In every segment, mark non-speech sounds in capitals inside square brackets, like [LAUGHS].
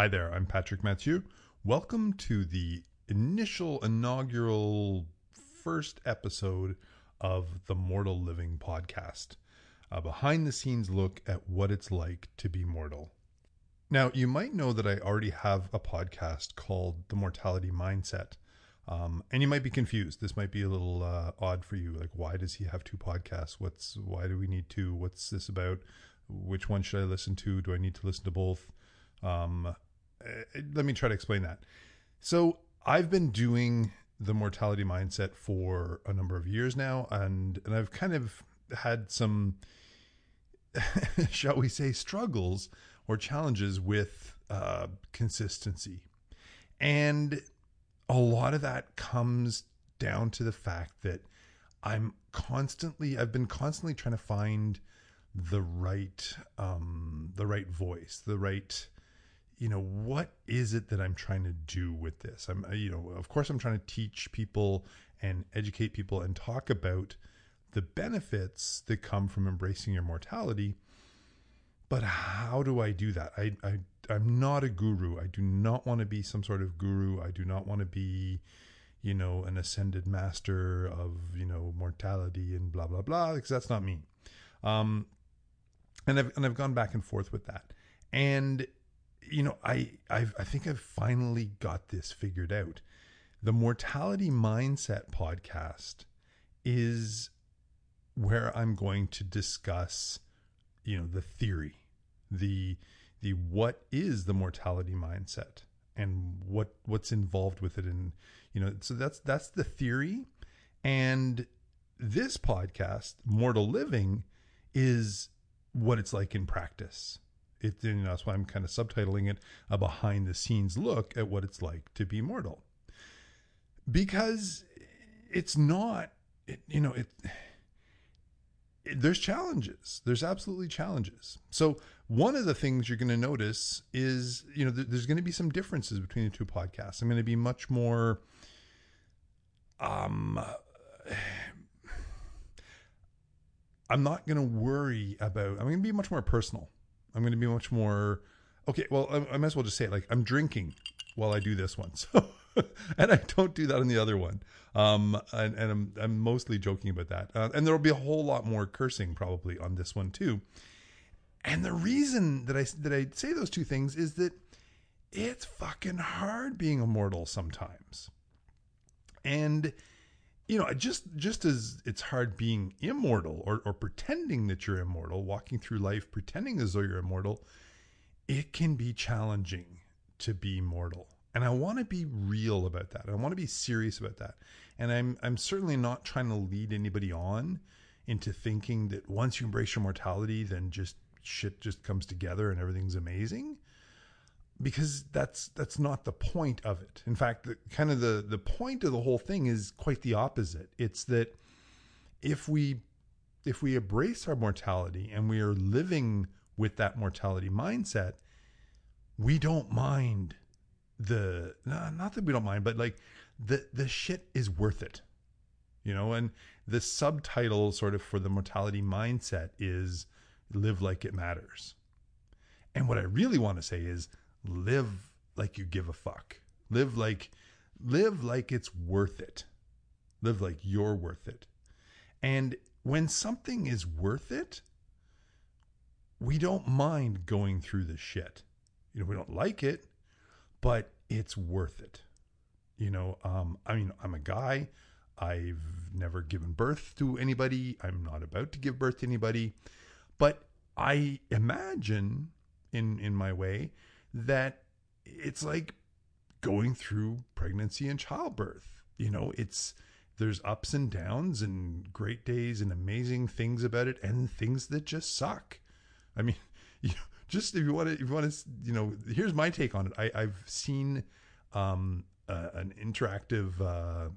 Hi there, I'm Patrick Mathieu. Welcome to the initial inaugural first episode of the Mortal Living podcast, a behind the scenes look at what it's like to be mortal. Now, you might know that I already have a podcast called The Mortality Mindset. Um, and you might be confused. This might be a little uh, odd for you. Like, why does he have two podcasts? What's why do we need two? What's this about? Which one should I listen to? Do I need to listen to both? Um, eh, let me try to explain that. So I've been doing the mortality mindset for a number of years now, and and I've kind of had some, [LAUGHS] shall we say, struggles or challenges with uh, consistency, and a lot of that comes down to the fact that I'm constantly, I've been constantly trying to find the right, um, the right voice, the right you know what is it that i'm trying to do with this? I'm you know of course i'm trying to teach people and educate people and talk about the benefits that come from embracing your mortality. But how do i do that? I, I i'm not a guru. I do not want to be some sort of guru. I do not want to be you know an ascended master of you know mortality and blah blah blah because that's not me. Um and i've and i've gone back and forth with that. And you know, I I've, I think I've finally got this figured out. The Mortality Mindset podcast is where I'm going to discuss, you know, the theory, the the what is the mortality mindset and what what's involved with it. And you know so that's that's the theory. And this podcast mortal living is what it's like in practice it, know, that's why I'm kind of subtitling it a behind the scenes look at what it's like to be mortal. Because it's not, it, you know, it, it, there's challenges. There's absolutely challenges. So one of the things you're going to notice is, you know, th- there's going to be some differences between the two podcasts. I'm going to be much more, um, [SIGHS] I'm not going to worry about, I'm going to be much more personal I'm going to be much more okay. Well, I, I might as well just say it like I'm drinking while I do this one. [LAUGHS] So, and I don't do that on the other one. Um, and, and I'm, I'm mostly joking about that. Uh, and there will be a whole lot more cursing probably on this one too. And the reason that I that I say those two things is that it's fucking hard being immortal sometimes. And you know, just just as it's hard being immortal or, or pretending that you're immortal, walking through life pretending as though you're immortal, it can be challenging to be mortal. And I want to be real about that. I want to be serious about that. And I'm I'm certainly not trying to lead anybody on into thinking that once you embrace your mortality, then just shit just comes together and everything's amazing because that's that's not the point of it. In fact, the, kind of the the point of the whole thing is quite the opposite. It's that if we if we embrace our mortality and we are living with that mortality mindset, we don't mind the not that we don't mind, but like the the shit is worth it. You know, and the subtitle sort of for the mortality mindset is live like it matters. And what I really want to say is live like you give a fuck. Live like live like it's worth it. Live like you're worth it. And when something is worth it, we don't mind going through the shit. You know, we don't like it, but it's worth it. You know, um, I mean, I'm a guy. I've never given birth to anybody. I'm not about to give birth to anybody. But I imagine in in my way that it's like going through pregnancy and childbirth. You know, it's there's ups and downs and great days and amazing things about it and things that just suck. I mean, [LAUGHS] you know, just if you want to, if you want to, you know, here's my take on it. I, I've seen um, an interactive, uh,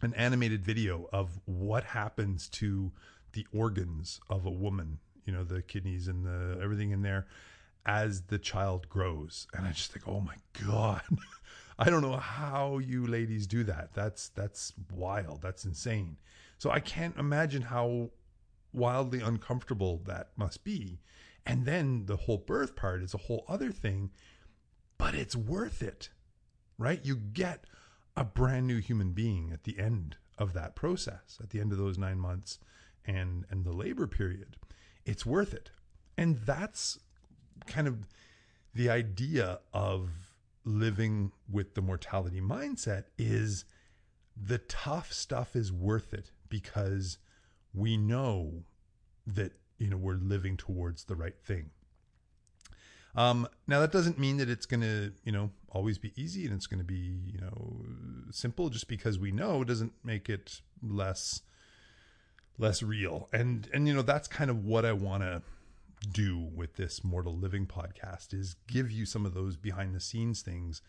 an animated video of what happens to the organs of a woman. You know, the kidneys and the everything in there as the child grows. And I just think, oh my God. [LAUGHS] I don't know how you ladies do that. That's that's wild. That's insane. So I can't imagine how wildly uncomfortable that must be. And then the whole birth part is a whole other thing. but it's worth it, right? You get a brand new human being at the end of that process, at the end of those nine months and and the labor period. It's worth it. And that's kind of the idea of living with the mortality mindset is the tough stuff is worth it because we know that you know we're living towards the right thing um, now that doesn't mean that it's going to, you know, always be easy and it's going to be, you know, simple. Just because we know doesn't make it less less real. And and you know that's kind of what I want to do with this Mortal Living podcast is give you some of those behind the scenes things,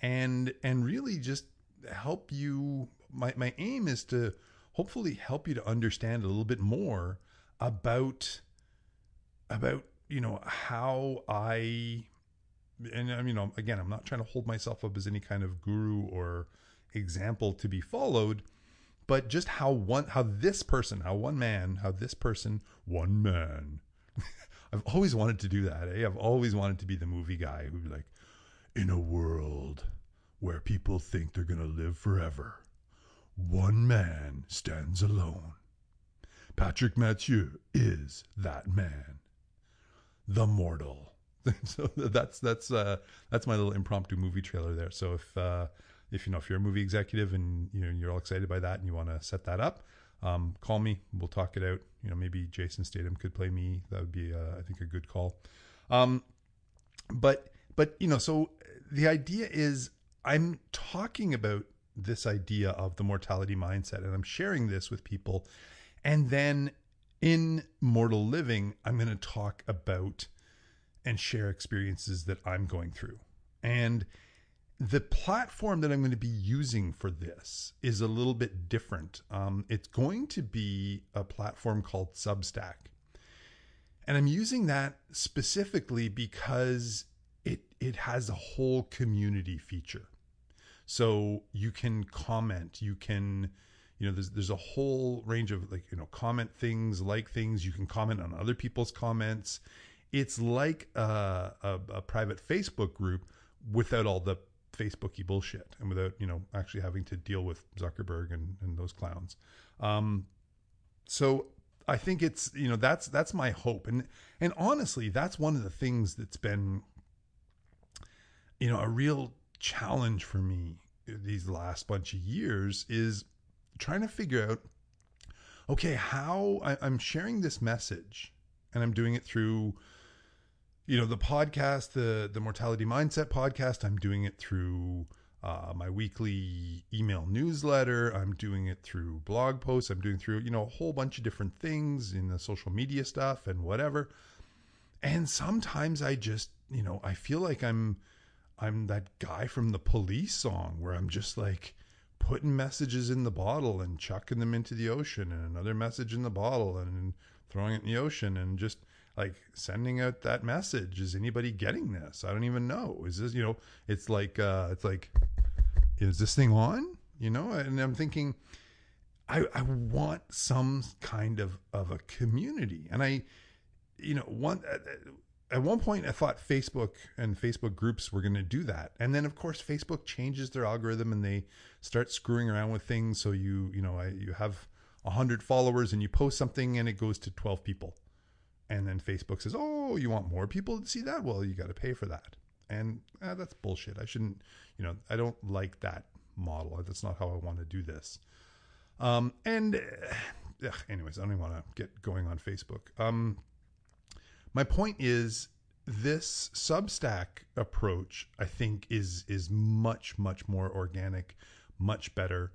and and really just help you. My my aim is to hopefully help you to understand a little bit more about about you know how I and I mean again I'm not trying to hold myself up as any kind of guru or example to be followed but just how one how this person how one man how this person one man [LAUGHS] I've always wanted to do that eh? I've always wanted to be the movie guy who'd be like in a world where people think they're going to live forever one man stands alone Patrick Mathieu is that man the mortal. [LAUGHS] so that's that's uh, that's my little impromptu movie trailer there. So if uh, if you know if you're a movie executive and you know you're all excited by that and you want to set that up, um, call me. We'll talk it out. You know maybe Jason Statham could play me. That would be uh, I think a good call. Um, but but you know so the idea is I'm talking about this idea of the mortality mindset and I'm sharing this with people and then in Mortal Living, I'm going to talk about and share experiences that I'm going through. And the platform that I'm going to be using for this is a little bit different. Um, it's going to be a platform called Substack. And I'm using that specifically because it it has a whole community feature. So you can comment, you can you know there's there's a whole range of like you know comment things like things you can comment on other people's comments it's like a, a, a private facebook group without all the facebooky bullshit and without you know actually having to deal with zuckerberg and, and those clowns. Um, so i think it's you know that's that's my hope. And and honestly that's one of the things that's been you know a real challenge for me these last bunch of years is trying to figure out okay, how I, I'm sharing this message and I'm doing it through you know the podcast the the mortality mindset podcast i'm doing it through uh, my weekly email newsletter. I'm doing it through blog posts. I'm doing through you know a whole bunch of different things in the social media stuff and whatever. And sometimes i just you know i feel like i'm i'm that guy from the police song where i'm just like putting messages in the bottle and chucking them into the ocean and another message in the bottle and throwing it in the ocean and just like sending out that message is anybody getting this? I don't even know. Is this you know it's like uh it's like is this thing on? You know and i'm thinking i i want some kind of of a community. And i you know one at one point I thought Facebook and Facebook groups were going to do that. And then of course Facebook changes their algorithm and they start screwing around with things. So you, you know, I, you have 100 followers and you post something and it goes to 12 people. And then Facebook says, "Oh, you want more people to see that? Well, you got to pay for that." And uh, that's bullshit. I shouldn't, you know, I don't like that model. That's not how I want to do this. Um, and uh, anyways, I don't even want to get going on Facebook. Um, my point is this Substack approach, I think, is is much much more organic, much better.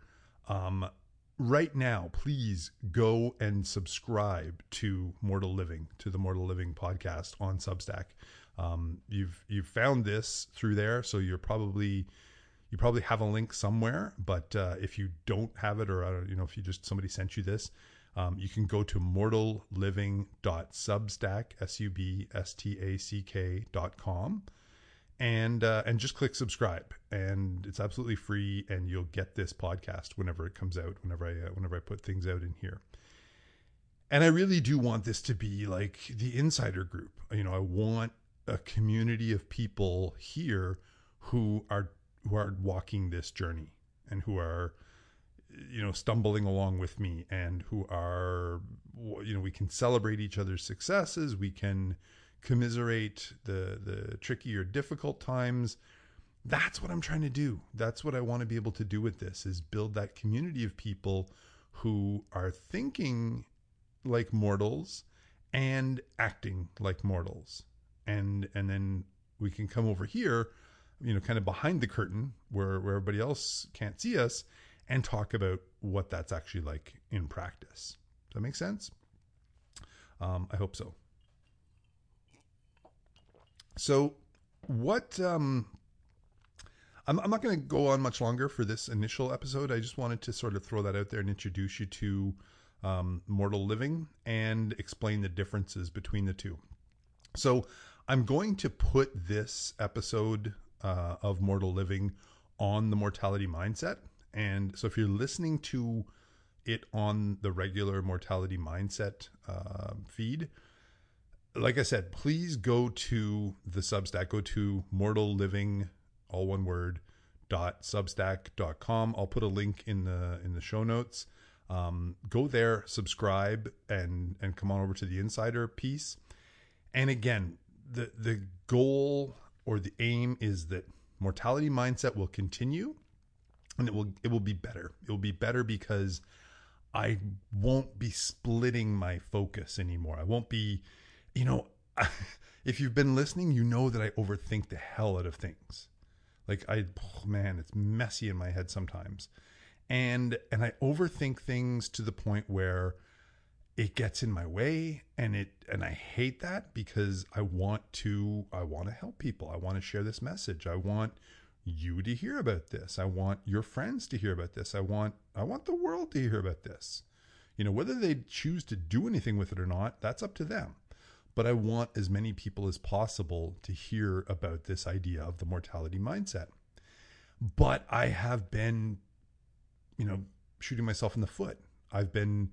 Um, right now, please go and subscribe to Mortal Living, to the Mortal Living podcast on Substack. Um, you've you've found this through there, so you're probably you probably have a link somewhere. But uh, if you don't have it, or uh, you know, if you just somebody sent you this, um, you can go to mortalliving.substack, S-U-B-S-T-A-C-K dot com and uh, and just click subscribe. And it's absolutely free and you'll get this podcast whenever it comes out whenever I uh, whenever I put things out in here. And I really do want this to be like the insider group. You know I want a community of people here who are who are walking this journey and who are you know stumbling along with me and who are you know we can celebrate each other's successes. We can commiserate the the tricky or difficult times. That's what i'm trying to do. That's what i want to be able to do with this is build that community of people who are thinking like mortals and acting like mortals. And and then we can come over here you know kind of behind the curtain where where everybody else can't see us and talk about what that's actually like in practice. Does that make sense? Um, i hope so so what um, I'm, I'm not going to go on much longer for this initial episode. I just wanted to sort of throw that out there and introduce you to um, mortal living and explain the differences between the two. So i'm going to put this episode uh, of mortal living on the mortality mindset. And so if you're listening to it on the regular mortality mindset uh, feed like I said, please go to the Substack. Go to Mortal Living, all one word, dot substack.com. I'll put a link in the in the show notes. Um, go there, subscribe, and and come on over to the insider piece. And again, the the goal or the aim is that mortality mindset will continue, and it will it will be better. It will be better because I won't be splitting my focus anymore. I won't be you know, [LAUGHS] if you've been listening, you know that I overthink the hell out of things. Like I, oh man, it's messy in my head sometimes, and and I overthink things to the point where it gets in my way, and it and I hate that because I want to I want to help people. I want to share this message. I want you to hear about this. I want your friends to hear about this. I want I want the world to hear about this. You know, whether they choose to do anything with it or not, that's up to them but I want as many people as possible to hear about this idea of the mortality mindset. But I have been, you know, shooting myself in the foot. I've been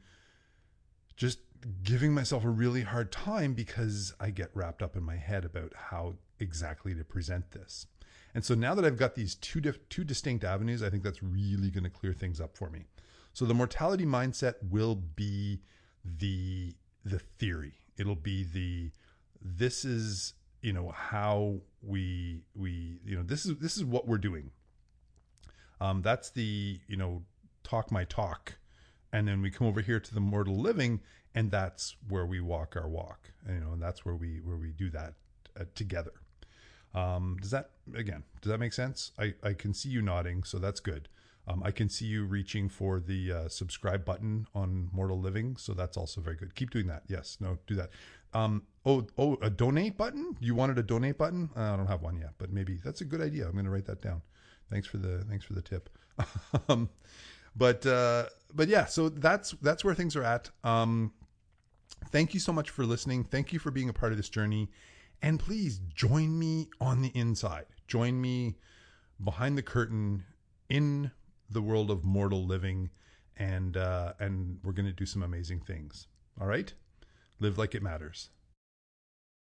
just giving myself a really hard time because I get wrapped up in my head about how exactly to present this. And so now that I've got these two two distinct avenues, I think that's really going to clear things up for me. So the mortality mindset will be the the theory it'll be the this is you know how we we you know this is this is what we're doing. Um that's the you know talk my talk. And then we come over here to the mortal living and that's where we walk our walk. And, you know and that's where we where we do that uh, together. Um does that again does that make sense? I i can see you nodding so that's good um, I can see you reaching for the uh, subscribe button on Mortal Living, so that's also very good. Keep doing that. Yes, no, do that. Um, oh, oh, a donate button. You wanted a donate button? Uh, I don't have one yet, but maybe that's a good idea. I'm going to write that down. Thanks for the thanks for the tip. [LAUGHS] um, but uh, but yeah, so that's that's where things are at. Um, thank you so much for listening. Thank you for being a part of this journey, and please join me on the inside. Join me behind the curtain in the world of mortal living, and uh, and we're going to do some amazing things. All right, live like it matters.